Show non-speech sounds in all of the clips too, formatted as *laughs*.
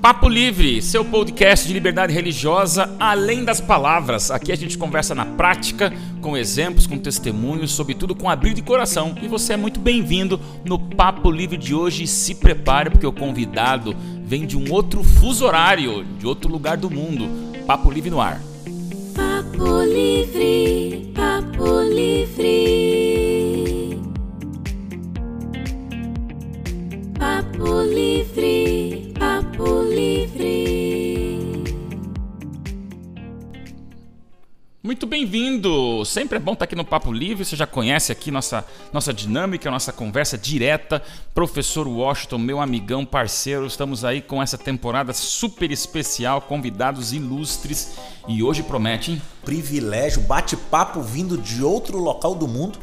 Papo Livre, seu podcast de liberdade religiosa além das palavras. Aqui a gente conversa na prática, com exemplos, com testemunhos, sobretudo com abrir de coração. E você é muito bem-vindo no Papo Livre de hoje. Se prepare, porque o convidado vem de um outro fuso horário, de outro lugar do mundo. Papo Livre no ar. Papo Livre, Papo Livre. Muito bem-vindo! Sempre é bom estar aqui no Papo Livre. Você já conhece aqui nossa, nossa dinâmica, nossa conversa direta. Professor Washington, meu amigão, parceiro, estamos aí com essa temporada super especial, convidados ilustres e hoje promete, hein? privilégio, bate-papo vindo de outro local do mundo.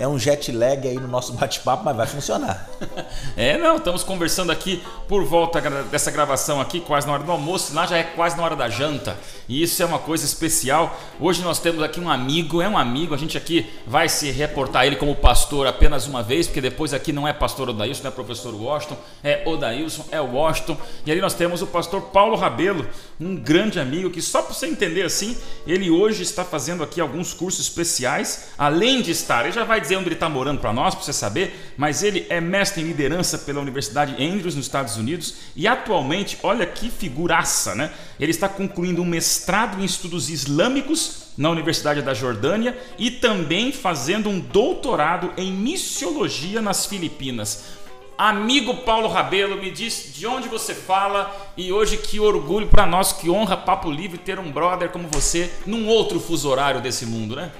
É um jet lag aí no nosso bate-papo, mas vai funcionar. *laughs* É, não, estamos conversando aqui por volta dessa gravação aqui, quase na hora do almoço, lá já é quase na hora da janta. E isso é uma coisa especial. Hoje nós temos aqui um amigo, é um amigo, a gente aqui vai se reportar ele como pastor apenas uma vez, porque depois aqui não é pastor Odailson, não é professor Washington, é Odailson, é Washington. E ali nós temos o pastor Paulo Rabelo, um grande amigo que só para você entender assim, ele hoje está fazendo aqui alguns cursos especiais, além de estar, ele já vai dizer onde ele está morando para nós, para você saber, mas ele é mestre em liderança pela Universidade Andrews nos Estados Unidos e atualmente, olha que figuraça, né? Ele está concluindo um mestrado em estudos islâmicos na Universidade da Jordânia e também fazendo um doutorado em missiologia nas Filipinas. Amigo Paulo Rabelo, me diz de onde você fala e hoje que orgulho para nós, que honra Papo Livre ter um brother como você num outro fuso horário desse mundo, né?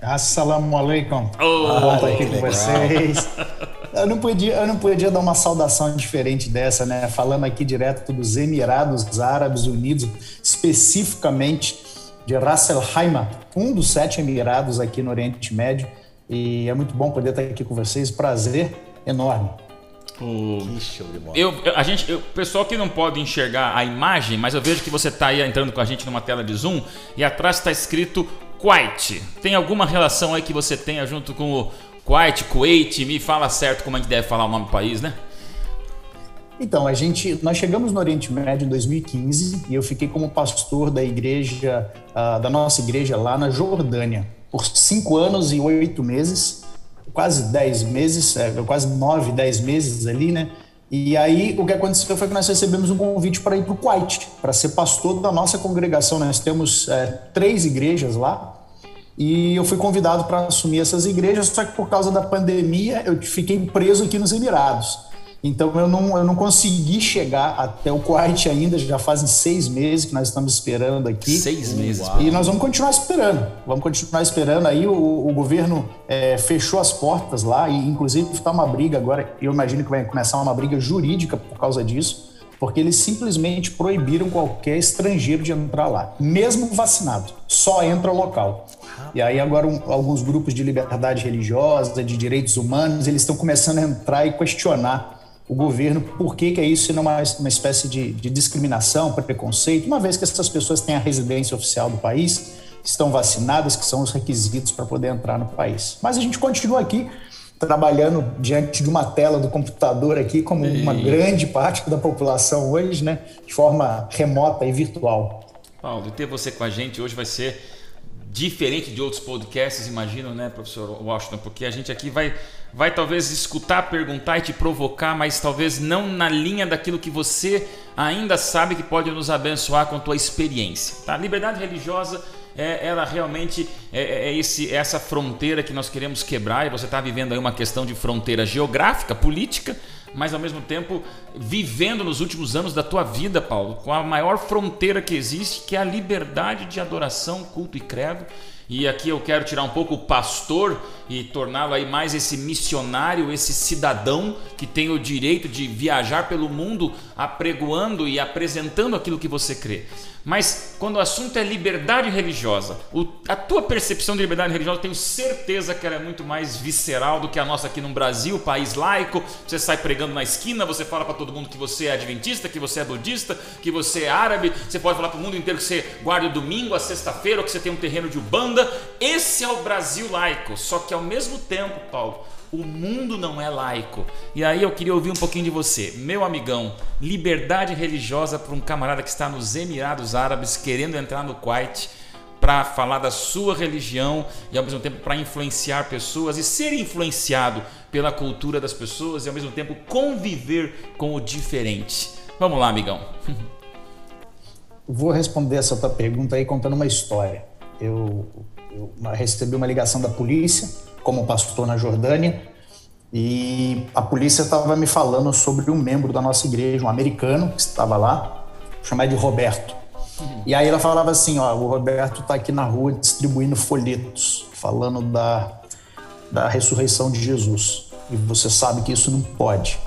Assalamu alaikum. Oh, Bom estar aqui com vocês. Eu não, podia, eu não podia dar uma saudação diferente dessa, né? Falando aqui direto dos Emirados Árabes Unidos, especificamente de Ras Al Khaimah, um dos sete Emirados aqui no Oriente Médio. E é muito bom poder estar aqui com vocês. Prazer enorme. Que show de bola. Eu, eu- a gente, eu- o pessoal que não pode enxergar a imagem, mas eu vejo que você está aí entrando com a gente numa tela de zoom e atrás está escrito Kuwait. Tem alguma relação aí que você tenha junto com o Kuwait, Kuwait? Me fala certo como a gente deve falar o nome do país, né? Então, a gente, nós chegamos no Oriente Médio em 2015 e eu fiquei como pastor da igreja, ah, da nossa igreja lá na Jordânia, por cinco anos e oito meses, quase dez meses, é, quase nove, dez meses ali, né? E aí o que aconteceu foi que nós recebemos um convite para ir para o Kuwait, para ser pastor da nossa congregação. Nós temos é, três igrejas lá e eu fui convidado para assumir essas igrejas, só que por causa da pandemia eu fiquei preso aqui nos Emirados. Então eu não, eu não consegui chegar até o Kuwait ainda, já fazem seis meses que nós estamos esperando aqui. Seis meses. E nós vamos continuar esperando. Vamos continuar esperando. Aí o, o governo é, fechou as portas lá e, inclusive, está uma briga agora. Eu imagino que vai começar uma briga jurídica por causa disso, porque eles simplesmente proibiram qualquer estrangeiro de entrar lá, mesmo vacinado. Só entra local. E aí agora um- alguns grupos de liberdade religiosa, de direitos humanos, eles estão começando a entrar e questionar o governo por que, que é isso e não uma, uma espécie de, de discriminação, preconceito, uma vez que essas pessoas têm a residência oficial do país, estão vacinadas, que são os requisitos para poder entrar no país. Mas a gente continua aqui trabalhando diante de uma tela do computador aqui, como uma grande parte da população hoje, né, de forma remota e virtual. Paulo, ter você com a gente hoje vai ser diferente de outros podcasts, imagino, né, professor Washington? Porque a gente aqui vai, vai talvez escutar, perguntar e te provocar, mas talvez não na linha daquilo que você ainda sabe que pode nos abençoar com a tua experiência. Tá? Liberdade religiosa é, ela realmente é, é esse, é essa fronteira que nós queremos quebrar e você está vivendo aí uma questão de fronteira geográfica, política, mas ao mesmo tempo vivendo nos últimos anos da tua vida, Paulo, com a maior fronteira que existe, que é a liberdade de adoração, culto e credo. E aqui eu quero tirar um pouco o pastor e torná-lo aí mais esse missionário, esse cidadão que tem o direito de viajar pelo mundo apregoando e apresentando aquilo que você crê. Mas quando o assunto é liberdade religiosa, o- a tua percepção de liberdade religiosa, eu tenho certeza que ela é muito mais visceral do que a nossa aqui no Brasil, país laico. Você sai pregando na esquina, você fala para todo mundo que você é adventista, que você é budista, que você é árabe. Você pode falar para o mundo inteiro que você guarda o domingo, a sexta-feira, ou que você tem um terreno de ubanda. Esse é o Brasil laico, só que ao mesmo tempo, Paulo, o mundo não é laico. E aí eu queria ouvir um pouquinho de você, meu amigão. Liberdade religiosa para um camarada que está nos Emirados Árabes querendo entrar no Kuwait para falar da sua religião e ao mesmo tempo para influenciar pessoas e ser influenciado pela cultura das pessoas e ao mesmo tempo conviver com o diferente. Vamos lá, amigão. *laughs* Vou responder essa tua pergunta aí contando uma história. Eu, eu recebi uma ligação da polícia, como pastor na Jordânia, e a polícia estava me falando sobre um membro da nossa igreja, um americano que estava lá, chamado de Roberto. E aí ela falava assim, ó, o Roberto está aqui na rua distribuindo folhetos, falando da, da ressurreição de Jesus. E você sabe que isso não pode.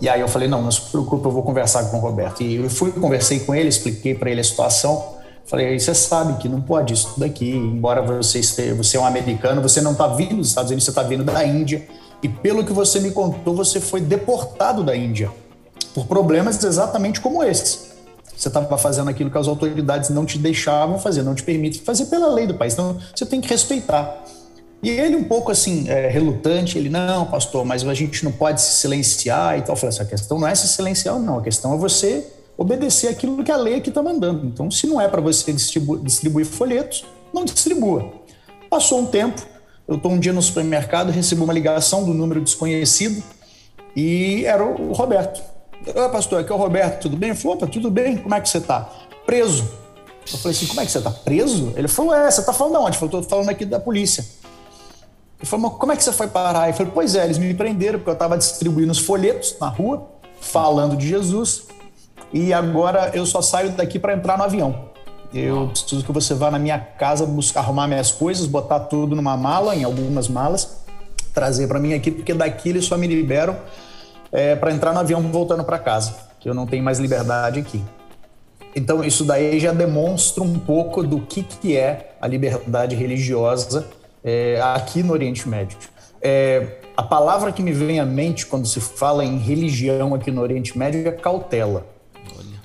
E aí eu falei, não, não se preocupe, eu vou conversar com o Roberto. E eu fui, conversei com ele, expliquei para ele a situação. Falei, você sabe que não pode isso daqui, embora você esteja, você é um americano, você não está vindo dos Estados Unidos, você está vindo da Índia. E pelo que você me contou, você foi deportado da Índia por problemas exatamente como esse. Você estava fazendo aquilo que as autoridades não te deixavam fazer, não te permitem fazer pela lei do país. Então, você tem que respeitar. E ele um pouco assim, é, relutante, ele, não, pastor, mas a gente não pode se silenciar e tal. Eu falei, essa questão não é se silenciar, não. A questão é você obedecer aquilo que a lei aqui está mandando. Então, se não é para você distribu distribuir folhetos, não distribua. Passou um tempo, eu estou um dia no supermercado, recebo uma ligação do número desconhecido e era o Roberto. Ah, pastor, aqui é o Roberto, tudo bem? Ele falou, opa, tudo bem, como é que você está? Preso. Eu falei assim, como é que você está? Preso? Ele falou, é, você está falando de onde? Eu falei, estou falando aqui da polícia. Ele falou, mas como é que você foi parar? Eu falei, pois é, eles me prenderam porque eu estava distribuindo os folhetos na rua, falando de Jesus, e agora eu só saio daqui para entrar no avião. Eu preciso que você vá na minha casa buscar arrumar minhas coisas, botar tudo numa mala, em algumas malas, trazer para mim aqui, porque daqui eles só me liberam é, para entrar no avião voltando para casa, que eu não tenho mais liberdade aqui. Então, isso daí já demonstra um pouco do que, que é a liberdade religiosa é, aqui no Oriente Médio. É, a palavra que me vem à mente quando se fala em religião aqui no Oriente Médio é cautela.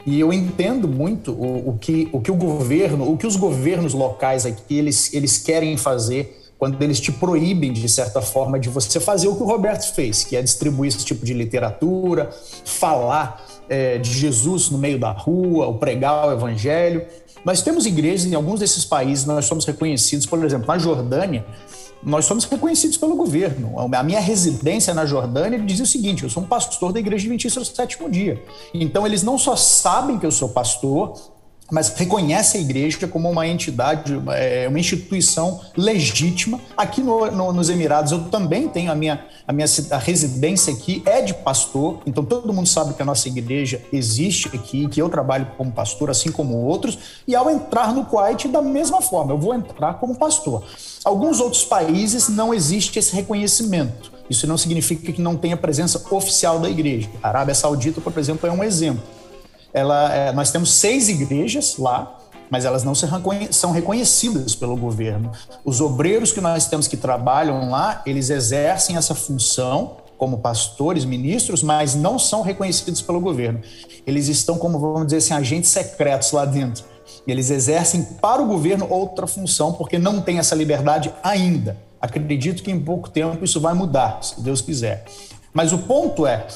E eu entendo muito o, o, que, o que o governo, o que os governos locais aqui eles, eles querem fazer quando eles te proíbem, de certa forma, de você fazer o que o Roberto fez, que é distribuir esse tipo de literatura, falar é, de Jesus no meio da rua, ou pregar o evangelho. Nós temos igrejas em alguns desses países, nós somos reconhecidos, por exemplo, na Jordânia, nós somos reconhecidos pelo governo. A minha residência na Jordânia dizia o seguinte: eu sou um pastor da Igreja Adventista do Sétimo Dia. Então, eles não só sabem que eu sou pastor, mas reconhece a igreja como uma entidade, é, uma instituição legítima. Aqui no, no, nos Emirados eu também tenho a minha, a minha a residência aqui é de pastor, então todo mundo sabe que a nossa igreja existe aqui, que eu trabalho como pastor, assim como outros, e ao entrar no Kuwait da mesma forma, eu vou entrar como pastor. Alguns outros países não existe esse reconhecimento. Isso não significa que não tenha presença oficial da igreja. A Arábia Saudita, por exemplo, é um exemplo ela, é, nós temos seis igrejas lá, mas elas não são reconhecidas pelo governo. Os obreiros que nós temos que trabalham lá, eles exercem essa função como pastores, ministros, mas não são reconhecidos pelo governo. Eles estão como, vamos dizer assim, agentes secretos lá dentro. Eles exercem para o governo outra função, porque não tem essa liberdade ainda. Acredito que em pouco tempo isso vai mudar, se Deus quiser. Mas o ponto é,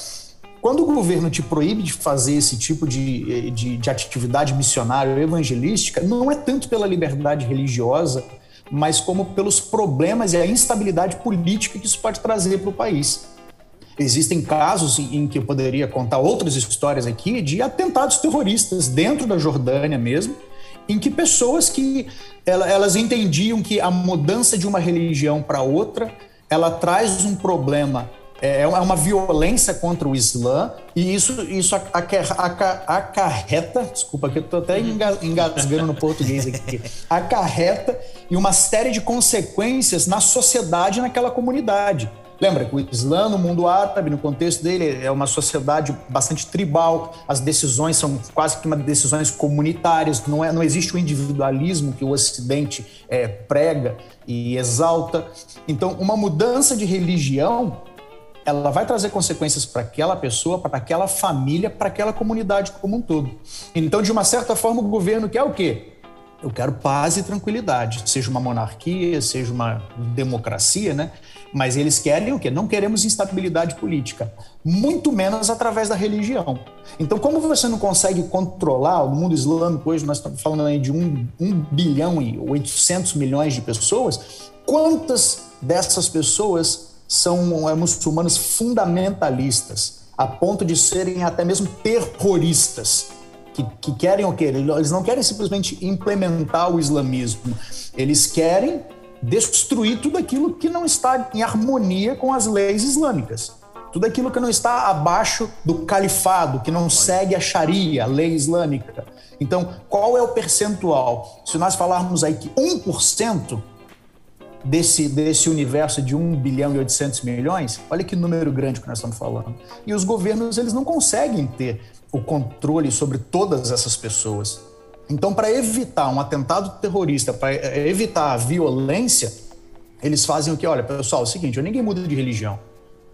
quando o governo te proíbe de fazer esse tipo de, de, de atividade missionária ou evangelística, não é tanto pela liberdade religiosa, mas como pelos problemas e a instabilidade política que isso pode trazer para o país. Existem casos em que eu poderia contar outras histórias aqui de atentados terroristas dentro da Jordânia mesmo, em que pessoas que elas entendiam que a mudança de uma religião para outra ela traz um problema é, é uma violência contra o Islã e isso, isso acarreta, desculpa que eu estou até engasgando no português aqui, *laughs* acarreta e uma série de consequências na sociedade naquela comunidade. Lembra que o Islã, no mundo árabe, no contexto dele, é uma sociedade bastante tribal, as decisões são quase que uma decisões comunitárias, não, é, não existe o individualismo que o Ocidente é, prega e exalta. Então, uma mudança de religião ela vai trazer consequências para aquela pessoa, para aquela família, para aquela comunidade como um todo. Então, de uma certa forma, o governo quer o quê? Eu quero paz e tranquilidade, seja uma monarquia, seja uma democracia, né? Mas eles querem o quê? Não queremos instabilidade política, muito menos através da religião. Então, como você não consegue controlar o mundo islâmico, hoje nós estamos falando aí de 1, 1 bilhão e 800 milhões de pessoas, quantas dessas pessoas são é, muçulmanos fundamentalistas, a ponto de serem até mesmo terroristas? Que, que, querem o quê? Eles não querem simplesmente implementar o islamismo, eles querem destruir tudo aquilo que não está em harmonia com as leis islâmicas. Tudo aquilo que não está abaixo do califado, que não segue a Sharia, a lei islâmica. Então, qual é o percentual? Se nós falarmos aí que 1% desse, desse universo de 1 bilhão e 800 milhões, olha que número grande que nós estamos falando. E os governos, eles não conseguem ter o controle sobre todas essas pessoas. Então, para evitar um atentado terrorista, para eh, evitar a violência, eles fazem o que? Olha, pessoal, é o seguinte: ninguém muda de religião.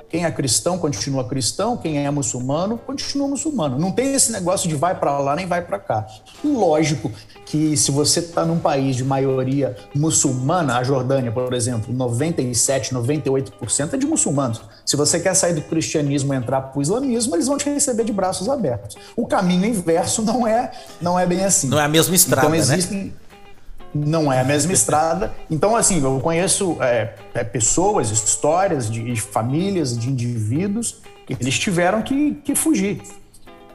Quem é cristão continua cristão, quem é muçulmano continua muçulmano. Não tem esse negócio de vai para lá nem vai para cá. Lógico que se você está num país de maioria muçulmana, a Jordânia, por exemplo, 97, 98% é de muçulmanos. Se você quer sair do cristianismo e entrar para o islamismo, eles vão te receber de braços abertos. O caminho inverso não é, não é bem assim. Não é a mesma estrada, então, né? existem, né? Não é a mesma estrada. Então, assim, eu conheço é, é, pessoas, histórias de, de, famílias, de indivíduos que eles tiveram que, que fugir.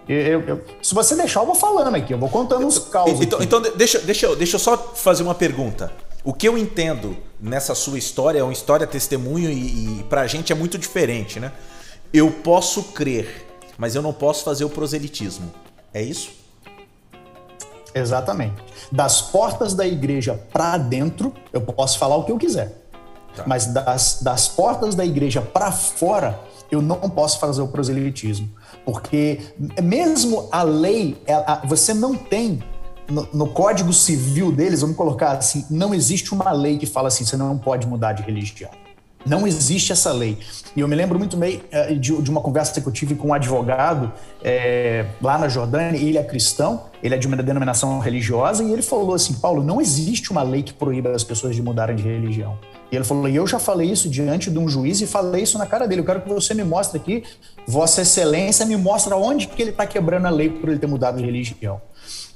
Eu, eu, se você deixar, eu vou falando aqui, eu vou contando os causos. Então, então deixa, deixa, deixa eu só fazer uma pergunta. O que eu entendo nessa sua história é uma história testemunho e, e pra gente é muito diferente, né? Eu posso crer, mas eu não posso fazer o proselitismo. É isso? Exatamente. Das portas da igreja para dentro, eu posso falar o que eu quiser. Tá. Mas das, das portas da igreja para fora, eu não posso fazer o proselitismo. Porque mesmo a lei, você não tem no, no, Código Civil deles, vamos colocar assim, não existe uma lei que fala assim, você não pode mudar de religião. Não existe essa lei. E eu me lembro muito bem eh, de, uma conversa que eu tive com um advogado é, lá na Jordânia, ele é cristão, ele é de uma denominação religiosa, e ele falou assim: Paulo, não existe uma lei que proíba as pessoas de mudarem de religião. E ele falou: e eu já falei isso diante de um juiz e falei isso na cara dele. Eu quero que você me mostre aqui, Vossa Excelência, me mostra onde que ele está quebrando a lei por ele ter mudado de religião.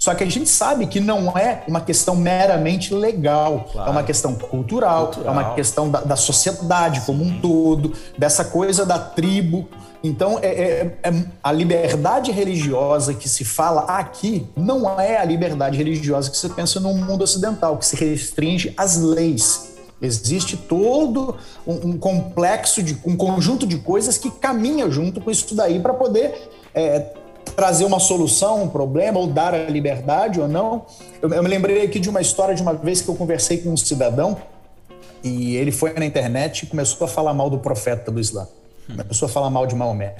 Só que a gente sabe que não é uma questão meramente legal, claro. é uma questão cultural, cultural. é uma questão da, da sociedade Sim. como um todo, dessa coisa da tribo. Então, é, é, é, a liberdade religiosa que se fala aqui não é a liberdade religiosa que se pensa no mundo ocidental, que se restringe às leis. Existe todo um, um complexo, de, um conjunto de coisas que caminha junto com isso daí para poder é, trazer uma solução, um problema, ou dar a liberdade ou não. Eu, eu me lembrei aqui de uma história de uma vez que eu conversei com um cidadão e ele foi na internet e começou a falar mal do profeta do Islã. Começou a falar mal de Maomé.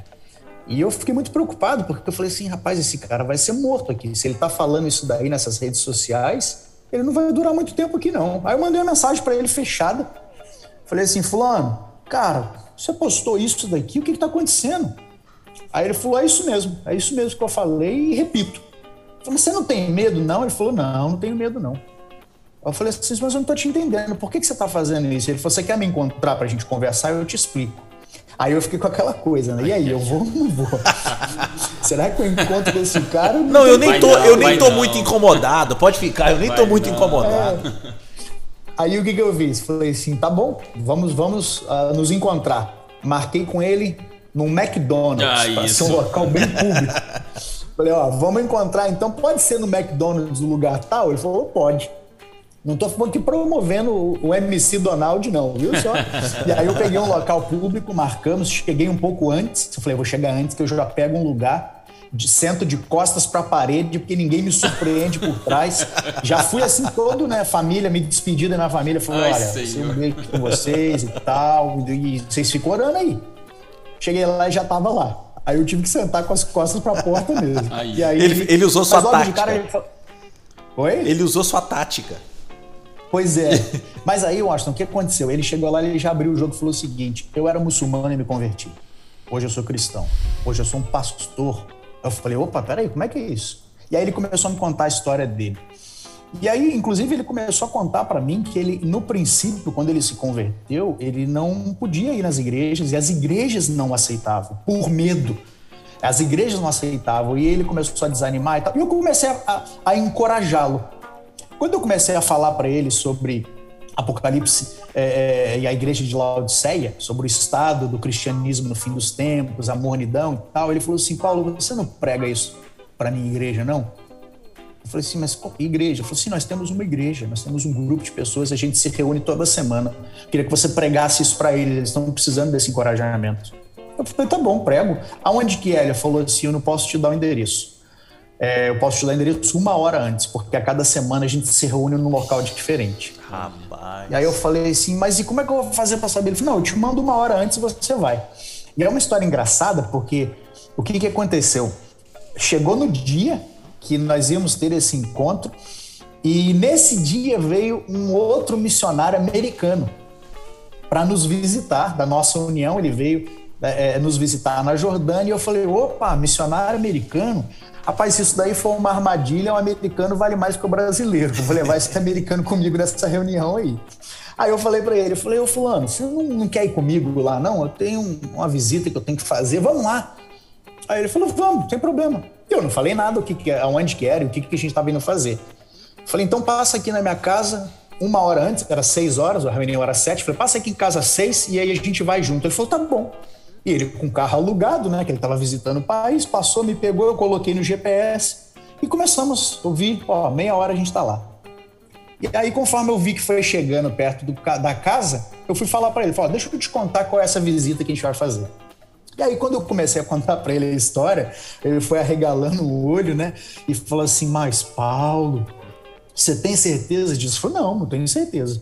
E eu fiquei muito preocupado, porque eu falei assim, rapaz, esse cara vai ser morto aqui. Se ele tá falando isso daí nessas redes sociais, ele não vai durar muito tempo aqui, não. Aí eu mandei uma mensagem para ele fechada. Falei assim, fulano, cara, você postou isso daqui, o que que tá acontecendo? Aí ele falou: é isso mesmo, é isso mesmo que eu falei e repito. Eu falei: você não tem medo, não? Ele falou: não, não tenho medo, não. Eu falei assim, mas eu não tô te entendendo, por que, que você tá fazendo isso? Ele falou: você quer me encontrar pra gente conversar? Eu te explico. Aí eu fiquei com aquela coisa, né? E aí, eu vou ou não vou? *laughs* Será que eu encontro com esse cara? Não, não eu nem tô, não, eu nem tô não. muito incomodado, pode ficar, eu nem vai tô muito incomodado. É. Aí o que, que eu fiz? Falei assim, tá bom, vamos, vamos uh, nos encontrar. Marquei com ele num McDonald's, ah, para ser um local bem público. *laughs* Falei, ó, vamos encontrar então, pode ser no McDonald's no lugar tal? Ele falou, pode. Não tô aqui promovendo o MC Donald, não, viu só? e aí eu peguei um local público, marcamos, cheguei um pouco antes. Eu falei, vou chegar antes que eu já pego um lugar de centro de costas para a parede, porque ninguém me surpreende por trás. Já fui assim todo, né? Família, me despedi da minha família. Falei, olha, um beijo com vocês e tal. E vocês ficam orando aí. Cheguei lá e já tava lá. Aí eu tive que sentar com as costas para a porta mesmo. *laughs* Aí. Aí, ele, ele usou sua tática. Cara, ele... Oi? Ele usou sua tática. Pois é. *laughs* Mas aí, Washington, o que aconteceu? Ele chegou lá e ele já abriu o jogo e falou o seguinte: eu era muçulmano e me converti. Hoje eu sou cristão. Hoje eu sou um pastor. Eu falei, opa, peraí, como é que é isso? E aí ele começou a me contar a história dele. E aí, inclusive, ele começou a contar para mim que ele, no princípio, quando ele se converteu, ele não podia ir nas igrejas e as igrejas não aceitavam, por medo. As igrejas não aceitavam e ele começou a desanimar e tal. E eu comecei a, a, encorajá-lo. Quando eu comecei a falar para ele sobre Apocalipse é, é, e a igreja de Laodiceia, sobre o estado do cristianismo no fim dos tempos, a mornidão e tal, ele falou assim: Paulo, você não prega isso para minha igreja, não? Eu falei assim, mas qual igreja? Ele falou assim, nós temos uma igreja, nós temos um grupo de pessoas, a gente se reúne toda semana. Queria que você pregasse isso para eles, eles estão precisando desse encorajamento. Eu falei, tá bom, prego. Aonde que é? Ele falou assim, eu não posso te dar o endereço. É, eu posso te dar o endereço uma hora antes, porque a cada semana a gente se reúne num local diferente. Rapaz. E aí eu falei assim, mas e como é que eu vou fazer para saber? Ele falou, não, eu te mando uma hora antes e você vai. E é uma história engraçada, porque o que, que aconteceu? Chegou no dia que nós íamos ter esse encontro, e nesse dia veio um outro missionário americano para nos visitar, da nossa união. Ele veio é, nos visitar na Jordânia e eu falei: opa, missionário americano? Rapaz, isso daí foi uma armadilha, um americano vale mais que o brasileiro. vou levar esse *laughs* americano comigo nessa reunião aí. Aí eu falei para ele, eu falei, ô fulano, você não, não, quer ir comigo lá, não? Eu tenho uma visita que eu tenho que fazer, vamos lá. Aí ele falou, vamos, sem problema. Eu não falei nada, o que, que aonde que era, o que, que a gente estava indo fazer. Falei, então passa aqui na minha casa uma hora antes, era seis horas, a reunião era sete. Falei, passa aqui em casa seis e aí a gente vai junto. Ele falou, tá bom. E ele com o carro alugado, né? Que ele estava visitando o país, passou, me pegou, eu coloquei no GPS e começamos a ouvir, ó, meia hora a gente está lá. E aí, conforme eu vi que foi chegando perto do, da casa, eu fui falar para ele, falou, deixa eu te contar qual é essa visita que a gente vai fazer. E aí, quando eu comecei a contar para ele a história, ele foi arregalando o olho, né? E falou assim: Mas, Paulo, você tem certeza disso? Eu falei: Não, não tenho certeza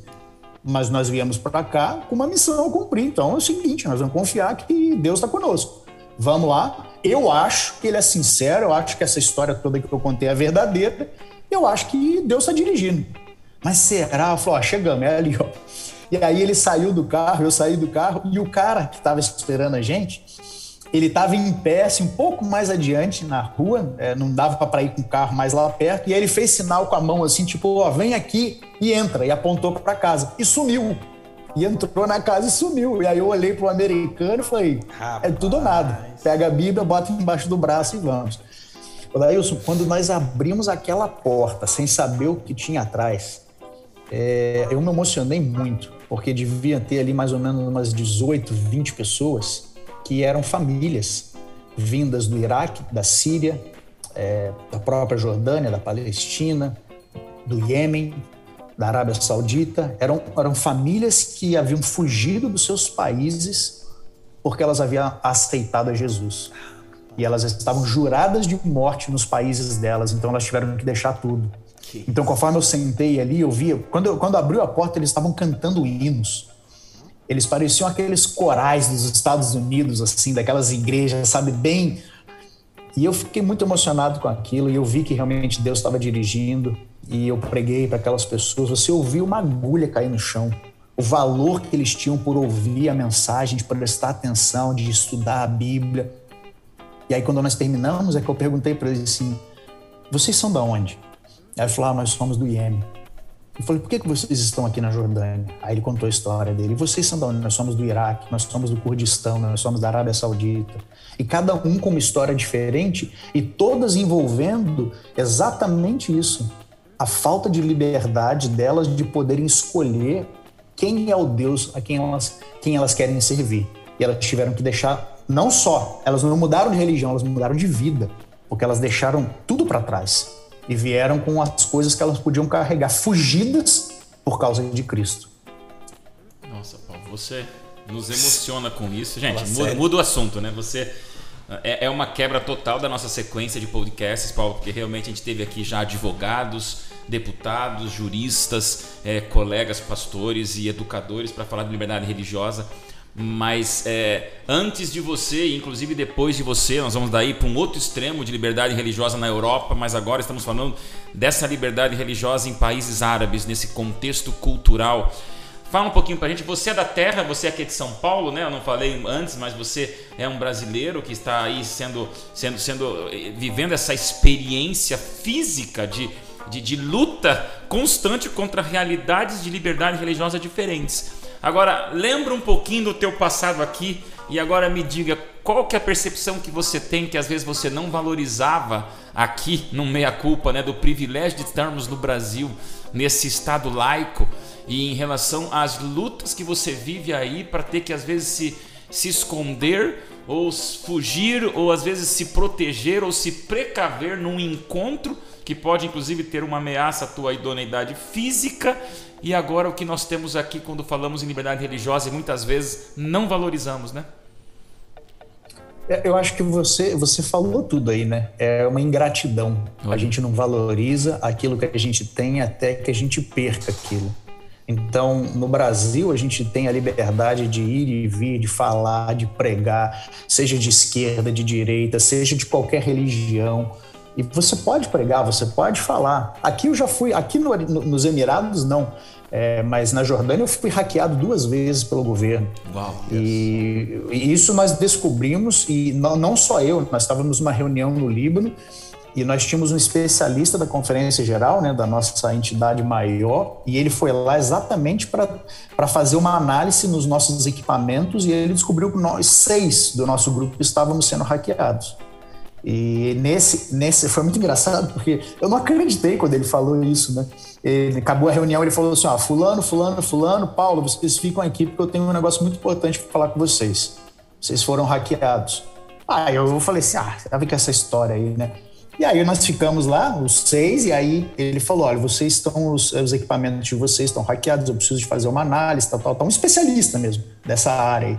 mas nós viemos para cá com uma missão a cumprir. Então é o seguinte, nós vamos confiar que Deus está conosco. Vamos lá. Eu acho que ele é sincero, eu acho que essa história toda que eu contei é verdadeira. Eu acho que Deus está dirigindo. Mas será? Falei, ó, chegamos, é ali, ó. E aí ele saiu do carro, eu saí do carro, e o cara que estava esperando a gente, ele estava em pé, assim, um pouco mais adiante na rua, é, não dava para ir com o carro mais lá perto, e aí ele fez sinal com a mão assim, tipo, ó, vem aqui e entra, e apontou para casa, e sumiu. E entrou na casa e sumiu. E aí eu olhei pro americano e falei, Rapaz. é tudo ou nada. Pega a Bíblia, bota embaixo do braço e vamos. Daílson, quando nós abrimos aquela porta sem saber o que tinha atrás, é, eu me emocionei muito, porque devia ter ali mais ou menos umas 18, 20 pessoas que eram famílias vindas do Iraque, da Síria, é, da própria Jordânia, da Palestina, do Iêmen, da Arábia Saudita. Eram, eram famílias que haviam fugido dos seus países porque elas haviam aceitado a Jesus. E elas estavam juradas de morte nos países delas, então elas tiveram que deixar tudo. Então, conforme eu sentei ali, eu via, quando, eu, quando abriu a porta, eles estavam cantando hinos. Eles pareciam aqueles corais dos Estados Unidos, assim, daquelas igrejas, sabe, bem. E eu fiquei muito emocionado com aquilo e eu vi que realmente Deus estava dirigindo e eu preguei para aquelas pessoas. Você ouviu uma agulha cair no chão. O valor que eles tinham por ouvir a mensagem, de prestar atenção, de estudar a Bíblia. E aí, quando nós terminamos, é que eu perguntei para eles assim: vocês são da onde? Aí ele falou: ah, nós somos do Iêmen. Eu falei, por que, que vocês estão aqui na Jordânia? Aí ele contou a história dele. Vocês são da onde? Nós somos do Iraque, nós somos do Kurdistão, nós somos da Arábia Saudita. E cada um com uma história diferente e todas envolvendo exatamente isso. A falta de liberdade delas de poderem escolher quem é o Deus a quem elas, quem elas querem servir. E elas tiveram que deixar, não só, elas não mudaram de religião, elas mudaram de vida. Porque elas deixaram tudo para trás e vieram com as coisas que elas podiam carregar, fugidas por causa de Cristo. Nossa, Paulo, você nos emociona com isso. Gente, muda, o assunto, né? Você é, é, uma quebra total da nossa sequência de podcasts, Paulo, porque realmente a gente teve aqui já advogados, deputados, juristas, é, colegas, pastores e educadores para falar de liberdade religiosa. Mas é, antes de você, inclusive depois de você, nós vamos daí para um outro extremo de liberdade religiosa na Europa, mas agora estamos falando dessa liberdade religiosa em países árabes, nesse contexto cultural. Fala um pouquinho para a gente. Você é da terra, você é aqui de São Paulo, né? Eu não falei antes, mas você é um brasileiro que está aí sendo, sendo, sendo, vivendo essa experiência física de de, de luta constante contra realidades de liberdade religiosa diferentes. Agora, lembra um pouquinho do teu passado aqui e agora me diga qual que é a percepção que você tem que às vezes você não valorizava aqui no meia culpa, né, do privilégio de estarmos no Brasil nesse estado laico e em relação às lutas que você vive aí para ter que às vezes se se esconder ou fugir ou às vezes se proteger ou se precaver num encontro que pode inclusive ter uma ameaça à tua idoneidade física e agora o que nós temos aqui quando falamos em liberdade religiosa e muitas vezes não valorizamos, né? É, eu acho que você, você falou tudo aí, né? É uma ingratidão. A gente não valoriza aquilo que a gente tem até que a gente perca aquilo. Então, no Brasil, a gente tem a liberdade de ir e vir, de falar, de pregar, seja de esquerda, de direita, seja de qualquer religião. E você pode pregar, você pode falar. Aqui eu já fui, aqui no, no, nos Emirados não, é, mas na Jordânia eu fui hackeado duas vezes pelo governo. Uau, e, e, isso nós descobrimos, e não, não só eu, nós estávamos numa reunião no Líbano e nós tínhamos um especialista da Conferência Geral, né, da nossa entidade maior, e ele foi lá exatamente para fazer uma análise nos nossos equipamentos e ele descobriu que nós seis do nosso grupo estávamos sendo hackeados. E nesse, nesse foi muito engraçado, porque eu não acreditei quando ele falou isso, né? Ele acabou a reunião, ele falou assim: ó, fulano, fulano, fulano, Paulo, vocês ficam aqui porque eu tenho um negócio muito importante para falar com vocês. Vocês foram hackeados. Aí eu falei assim: ah, sabe que essa história aí, né? E aí nós ficamos lá, os seis, e aí ele falou: olha, vocês estão, os, os equipamentos de vocês estão hackeados, eu preciso de fazer uma análise, tal, tal, tal. Um especialista mesmo dessa área aí.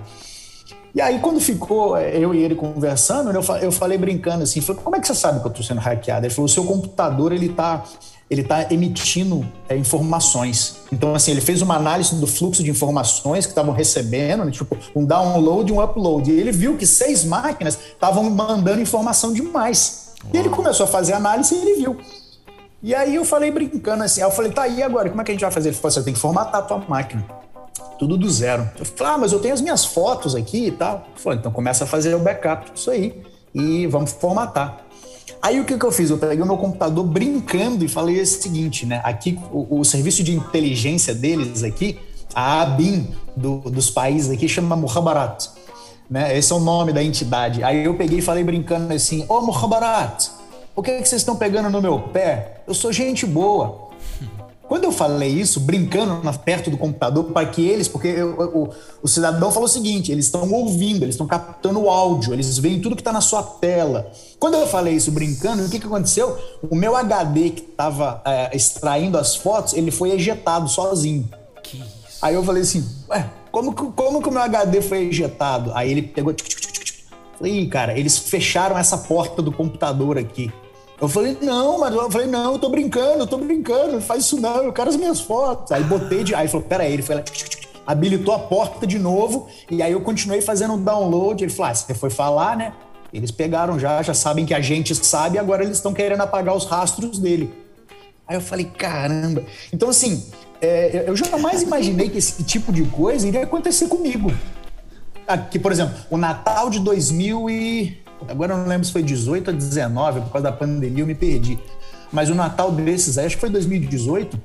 E aí, quando ficou é, eu e ele conversando, eu falei brincando assim, falei, como é que você sabe que eu estou sendo hackeado? Ele falou, o seu computador, ele está ele tá emitindo é, informações. Então, assim, ele fez uma análise do fluxo de informações que estavam recebendo, né, tipo, um download e um upload. E ele viu que seis máquinas estavam mandando informação demais. Uau. E ele começou a fazer análise e ele viu. E aí eu falei brincando assim, eu falei, tá aí agora, como é que a gente vai fazer? Ele falou, você tem que formatar a tua máquina tudo do zero. Eu falei, ah, mas eu tenho as minhas fotos aqui e tal. Falei, então começa a fazer o backup disso aí e vamos formatar. Aí o que, que eu fiz? Eu peguei o meu computador brincando e falei o seguinte, né? Aqui, o, o serviço de inteligência deles aqui, a ABIN do, dos países aqui, chama Muhabarat. Né? Esse é o nome da entidade. Aí eu peguei e falei brincando assim, ô oh, Muhabarat, por que, que vocês estão pegando no meu pé? Eu sou gente boa. Quando eu falei isso, brincando perto do computador, para que eles, porque eu, o, o, cidadão falou o seguinte: eles estão ouvindo, eles estão captando o áudio, eles veem tudo que está na sua tela. Quando eu falei isso brincando, o que, que aconteceu? O meu HD que estava é, extraindo as fotos, ele foi ejetado sozinho. Que isso? Aí eu falei assim: ué, como, como que o meu HD foi ejetado? Aí ele pegou. Falei, cara, eles fecharam essa porta do computador aqui. Eu falei, não, mas eu falei, não, eu tô brincando, eu tô brincando, não faz isso não, eu quero as minhas fotos. Aí botei de. Aí ele falou, peraí, ele foi lá, habilitou a porta de novo, e aí eu continuei fazendo o download. Ele falou, ah, você foi falar, né? Eles pegaram já, já sabem que a gente sabe, agora eles estão querendo apagar os rastros dele. Aí eu falei, caramba. Então, assim, é, eu jamais imaginei que esse tipo de coisa iria acontecer comigo. Aqui, por exemplo, o Natal de 2000 e Agora eu não lembro se foi 18 ou 19, por causa da pandemia eu me perdi. Mas o Natal desses, acho que foi 2018,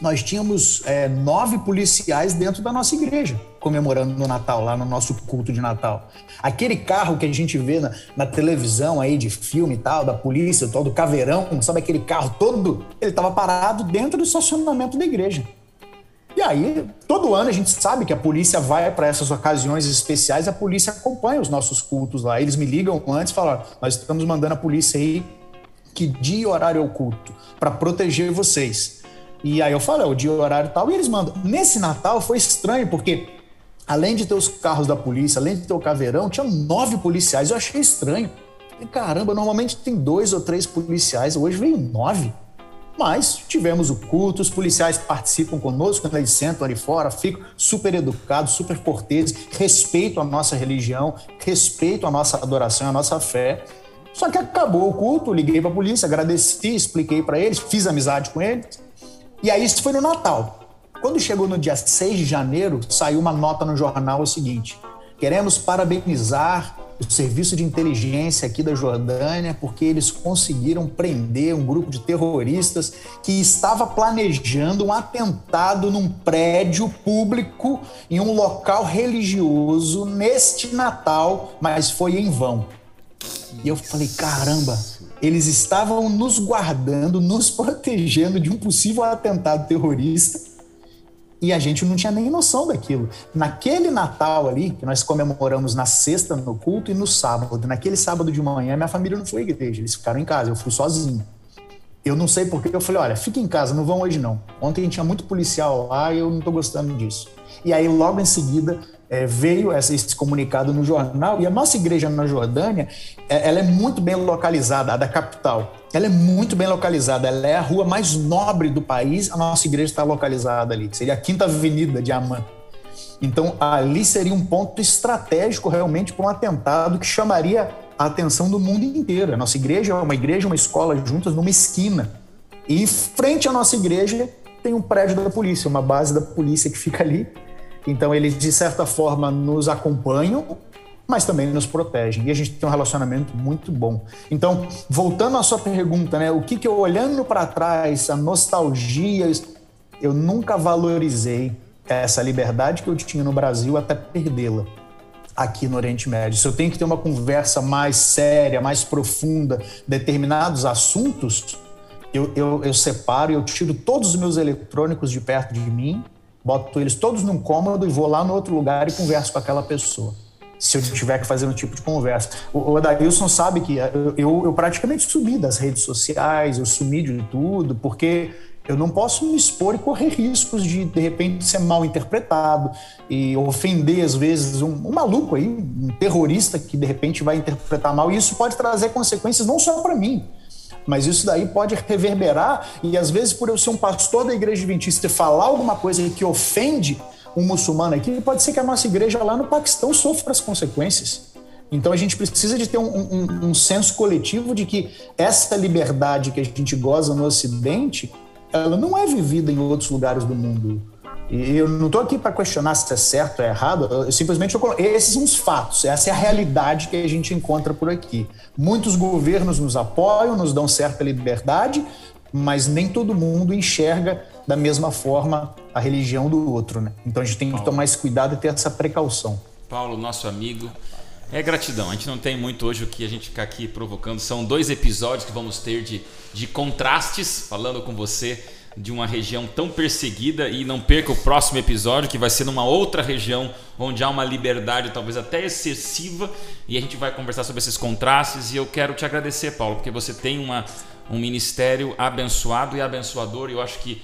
nós tínhamos é, nove policiais dentro da nossa igreja, comemorando no Natal, lá no nosso culto de Natal. Aquele carro que a gente vê na, na televisão aí de filme e tal, da polícia, o tal do caveirão, sabe aquele carro todo? Ele estava parado dentro do estacionamento da igreja. E aí, todo ano a gente sabe que a polícia vai para essas ocasiões especiais, a polícia acompanha os nossos cultos lá. Eles me ligam antes e falam: nós estamos mandando a polícia aí que dia e horário é o culto, para proteger vocês. E aí eu falo: é o dia e horário tal, e eles mandam. Nesse Natal foi estranho, porque além de ter os carros da polícia, além de ter o caveirão, tinha nove policiais. Eu achei estranho. E, caramba, normalmente tem dois ou três policiais, hoje veio nove. Mas tivemos o culto, os policiais participam conosco, eles sentam ali fora, ficam super educados, super corteses, respeitam a nossa religião, respeitam a nossa adoração, a nossa fé. Só que acabou o culto, liguei para a polícia, agradeci, expliquei para eles, fiz amizade com eles. E aí isso foi no Natal. Quando chegou no dia 6 de janeiro, saiu uma nota no jornal o seguinte: queremos parabenizar o serviço de inteligência aqui da Jordânia, porque eles conseguiram prender um grupo de terroristas que estava planejando um atentado num prédio público em um local religioso neste Natal, mas foi em vão. E eu falei, caramba, eles estavam nos guardando, nos *laughs* protegendo de um possível atentado terrorista e a gente não tinha nem noção daquilo. Naquele Natal ali, que nós comemoramos na sexta no culto e no sábado, naquele sábado de manhã, minha família não foi à igreja, eles ficaram em casa, eu fui sozinho. Eu não sei porque, eu falei, olha, fica em casa, não vão hoje não. Ontem tinha muito policial lá e eu não tô gostando disso. E aí, logo em seguida, é, veio esse comunicado no jornal e a nossa igreja na Jordânia, é, ela é muito bem localizada, a da capital. Ela é muito bem localizada, ela é a rua mais nobre do país, a nossa igreja está localizada ali, seria a Quinta Avenida de Amman. Então, ali seria um ponto estratégico realmente para um atentado que chamaria a atenção do mundo inteiro. A nossa igreja é uma igreja, uma escola juntas numa esquina. E frente à nossa igreja tem um prédio da polícia, uma base da polícia que fica ali então, eles, de certa forma, nos acompanham, mas também nos protegem. E a gente tem um relacionamento muito bom. Então, voltando à sua pergunta, né? O que, que eu, olhando para trás, a nostalgia, eu nunca valorizei essa liberdade que eu tinha no Brasil até perdê-la aqui no Oriente Médio. Se eu tenho que ter uma conversa mais séria, mais profunda, determinados assuntos, eu, eu, eu separo, eu tiro todos os meus eletrônicos de perto de mim boto eles todos num cômodo e vou lá no outro lugar e converso com aquela pessoa. Se eu tiver que fazer um tipo de conversa. O, o sabe que eu, eu, eu praticamente sumi das redes sociais, eu sumi de tudo, porque eu não posso me expor e correr riscos de, de repente, ser mal interpretado e ofender, às vezes, um, um, maluco aí, um terrorista que, de repente, vai interpretar mal. E isso pode trazer consequências não só para mim, mas isso daí pode reverberar e às vezes por eu ser um pastor da igreja adventista e falar alguma coisa que ofende um muçulmano aqui, pode ser que a nossa igreja lá no Paquistão sofra as consequências. Então a gente precisa de ter um, um, um senso coletivo de que essa liberdade que a gente goza no Ocidente, ela não é vivida em outros lugares do mundo. E eu não estou aqui para questionar se é certo ou é errado, eu simplesmente eu, esses são os fatos, essa é a realidade que a gente encontra por aqui. Muitos governos nos apoiam, nos dão certa liberdade, mas nem todo mundo enxerga da mesma forma a religião do outro. Né? Então a gente tem que tomar esse cuidado e ter essa precaução. Paulo, nosso amigo, é gratidão. A gente não tem muito hoje o que a gente ficar aqui provocando. São dois episódios que vamos ter de, de contrastes, falando com você de uma região tão perseguida e não perca o próximo episódio que vai ser numa outra região onde há uma liberdade talvez até excessiva e a gente vai conversar sobre esses contrastes e eu quero te agradecer, Paulo, porque você tem uma, um ministério abençoado e abençoador e eu acho que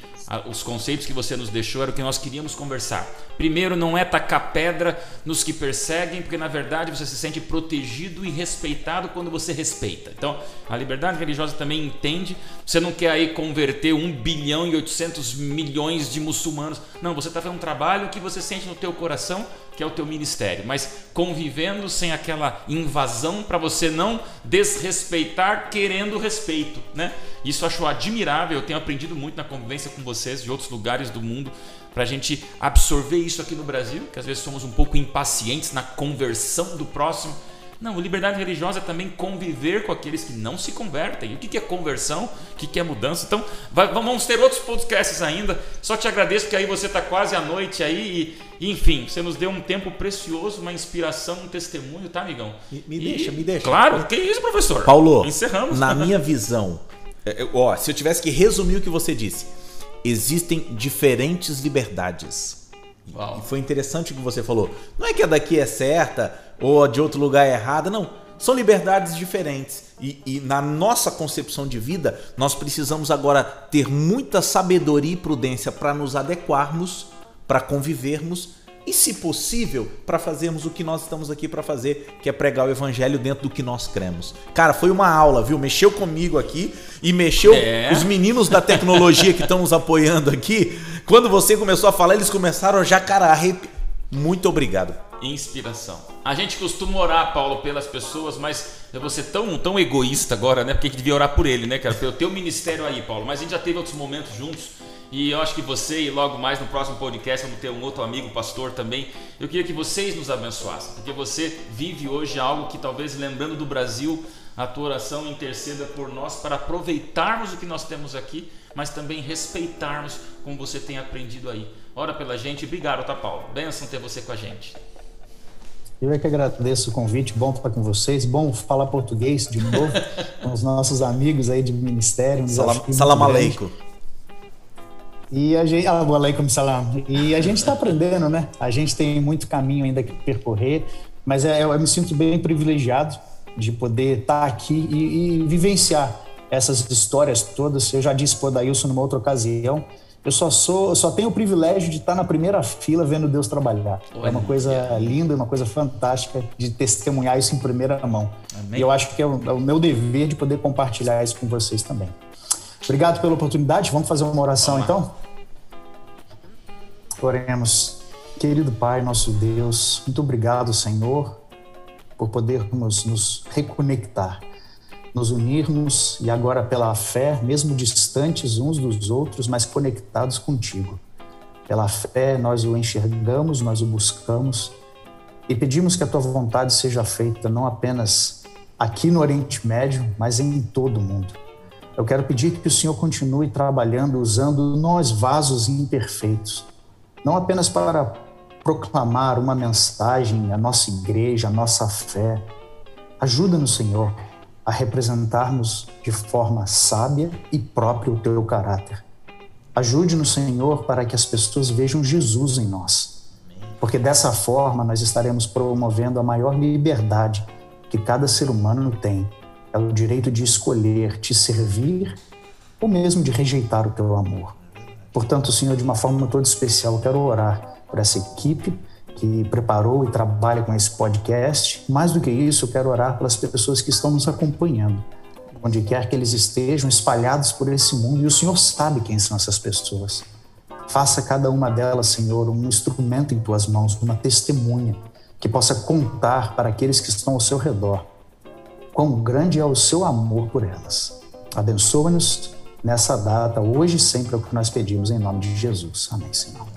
os conceitos que você nos deixou era o que nós queríamos conversar. Primeiro, não é tacar pedra nos que perseguem, porque na verdade você se sente protegido e respeitado quando você respeita. Então, a liberdade religiosa também entende. Você não quer aí converter 1 bilhão e 800 milhões de muçulmanos. Não, você está fazendo um trabalho que você sente no teu coração, que é o teu ministério, mas convivendo sem aquela invasão para você não desrespeitar querendo respeito, né? Isso eu acho admirável. Eu tenho aprendido muito na convivência com vocês de outros lugares do mundo para a gente absorver isso aqui no Brasil, que às vezes somos um pouco impacientes na conversão do próximo. Não, liberdade religiosa é também conviver com aqueles que não se convertem. E o que é conversão? O que é mudança? Então, vai, vamos ter outros podcasts ainda. Só te agradeço que aí você está quase à noite aí. E, enfim, você nos deu um tempo precioso, uma inspiração, um testemunho, tá, amigão? Me, me e, deixa, me deixa. Claro, que isso, professor? Paulo, encerramos. Na *laughs* minha visão, é, ó, se eu tivesse que resumir o que você disse, existem diferentes liberdades. Uau. E foi interessante o que você falou. Não é que a daqui é certa ou a de outro lugar é errada, não. São liberdades diferentes. E, e, na nossa concepção de vida, nós precisamos agora ter muita sabedoria e prudência para nos adequarmos, para convivermos e, se possível, para fazermos o que nós estamos aqui para fazer, que é pregar o evangelho dentro do que nós cremos. Cara, foi uma aula, viu? Mexeu comigo aqui e mexeu é. os meninos da tecnologia que estão nos apoiando aqui. Quando você começou a falar, eles começaram a já cara arrepi... Muito obrigado. Inspiração. A gente costuma orar, Paulo, pelas pessoas, mas eu vou ser tão, tão egoísta agora, né? Porque a gente devia orar por ele, né, cara? Pelo teu ministério aí, Paulo. Mas a gente já teve outros momentos juntos E eu acho que você e logo mais no próximo podcast vamos ter um outro amigo, pastor também. Eu queria que vocês nos abençoassem, porque você vive hoje algo que talvez lembrando do Brasil, a tua oração interceda por nós para aproveitarmos o que nós temos aqui, mas também respeitarmos como você tem aprendido aí. Ora pela gente. Obrigado, tá, Paulo? Benção ter você com a gente. Eu é que agradeço o convite, bom estar com vocês, bom falar português de novo *laughs* com os nossos amigos aí de ministério. Um Salam, salam aleikum. E a gente, ah, aleikum salam. E a gente está aprendendo, né? A gente tem muito caminho ainda que percorrer, mas é, eu me sinto bem privilegiado de poder estar tá aqui e, e vivenciar essas histórias todas. Eu já disse para o Dailson numa outra ocasião, eu só sou, eu só tenho o privilégio de estar na primeira fila vendo Deus trabalhar. Olha, é uma coisa é. linda, uma coisa fantástica de testemunhar isso em primeira mão. Amém. E eu acho que é o, é o, meu dever de poder compartilhar isso com vocês também. Obrigado pela oportunidade. Vamos fazer uma oração Vamos então? Oremos. Querido Pai, nosso Deus, muito obrigado, Senhor, por podermos nos reconectar nos unirmos e agora pela fé, mesmo distantes uns dos outros, mas conectados contigo. Pela fé nós o enxergamos, nós o buscamos e pedimos que a tua vontade seja feita não apenas aqui no Oriente Médio, mas em todo o mundo. Eu quero pedir que o Senhor continue trabalhando usando nós vasos imperfeitos, não apenas para proclamar uma mensagem, a nossa igreja, a nossa fé. Ajuda-nos, Senhor, a representarmos de forma sábia e própria o teu caráter. Ajude-nos, Senhor, para que as pessoas vejam Jesus em nós, porque dessa forma nós estaremos promovendo a maior liberdade que cada ser humano tem. É o direito de escolher te servir ou mesmo de rejeitar o teu amor. Portanto, Senhor, de uma forma toda especial, quero orar por essa equipe que preparou e trabalha com esse podcast. Mais do que isso, eu quero orar pelas pessoas que estão nos acompanhando, onde quer que eles estejam, espalhados por esse mundo, e o Senhor sabe quem são essas pessoas. Faça cada uma delas, Senhor, um instrumento em tuas mãos, uma testemunha que possa contar para aqueles que estão ao seu redor quão grande é o seu amor por elas. Abençoa-nos nessa data, hoje e sempre é o que nós pedimos em nome de Jesus. Amém, Senhor.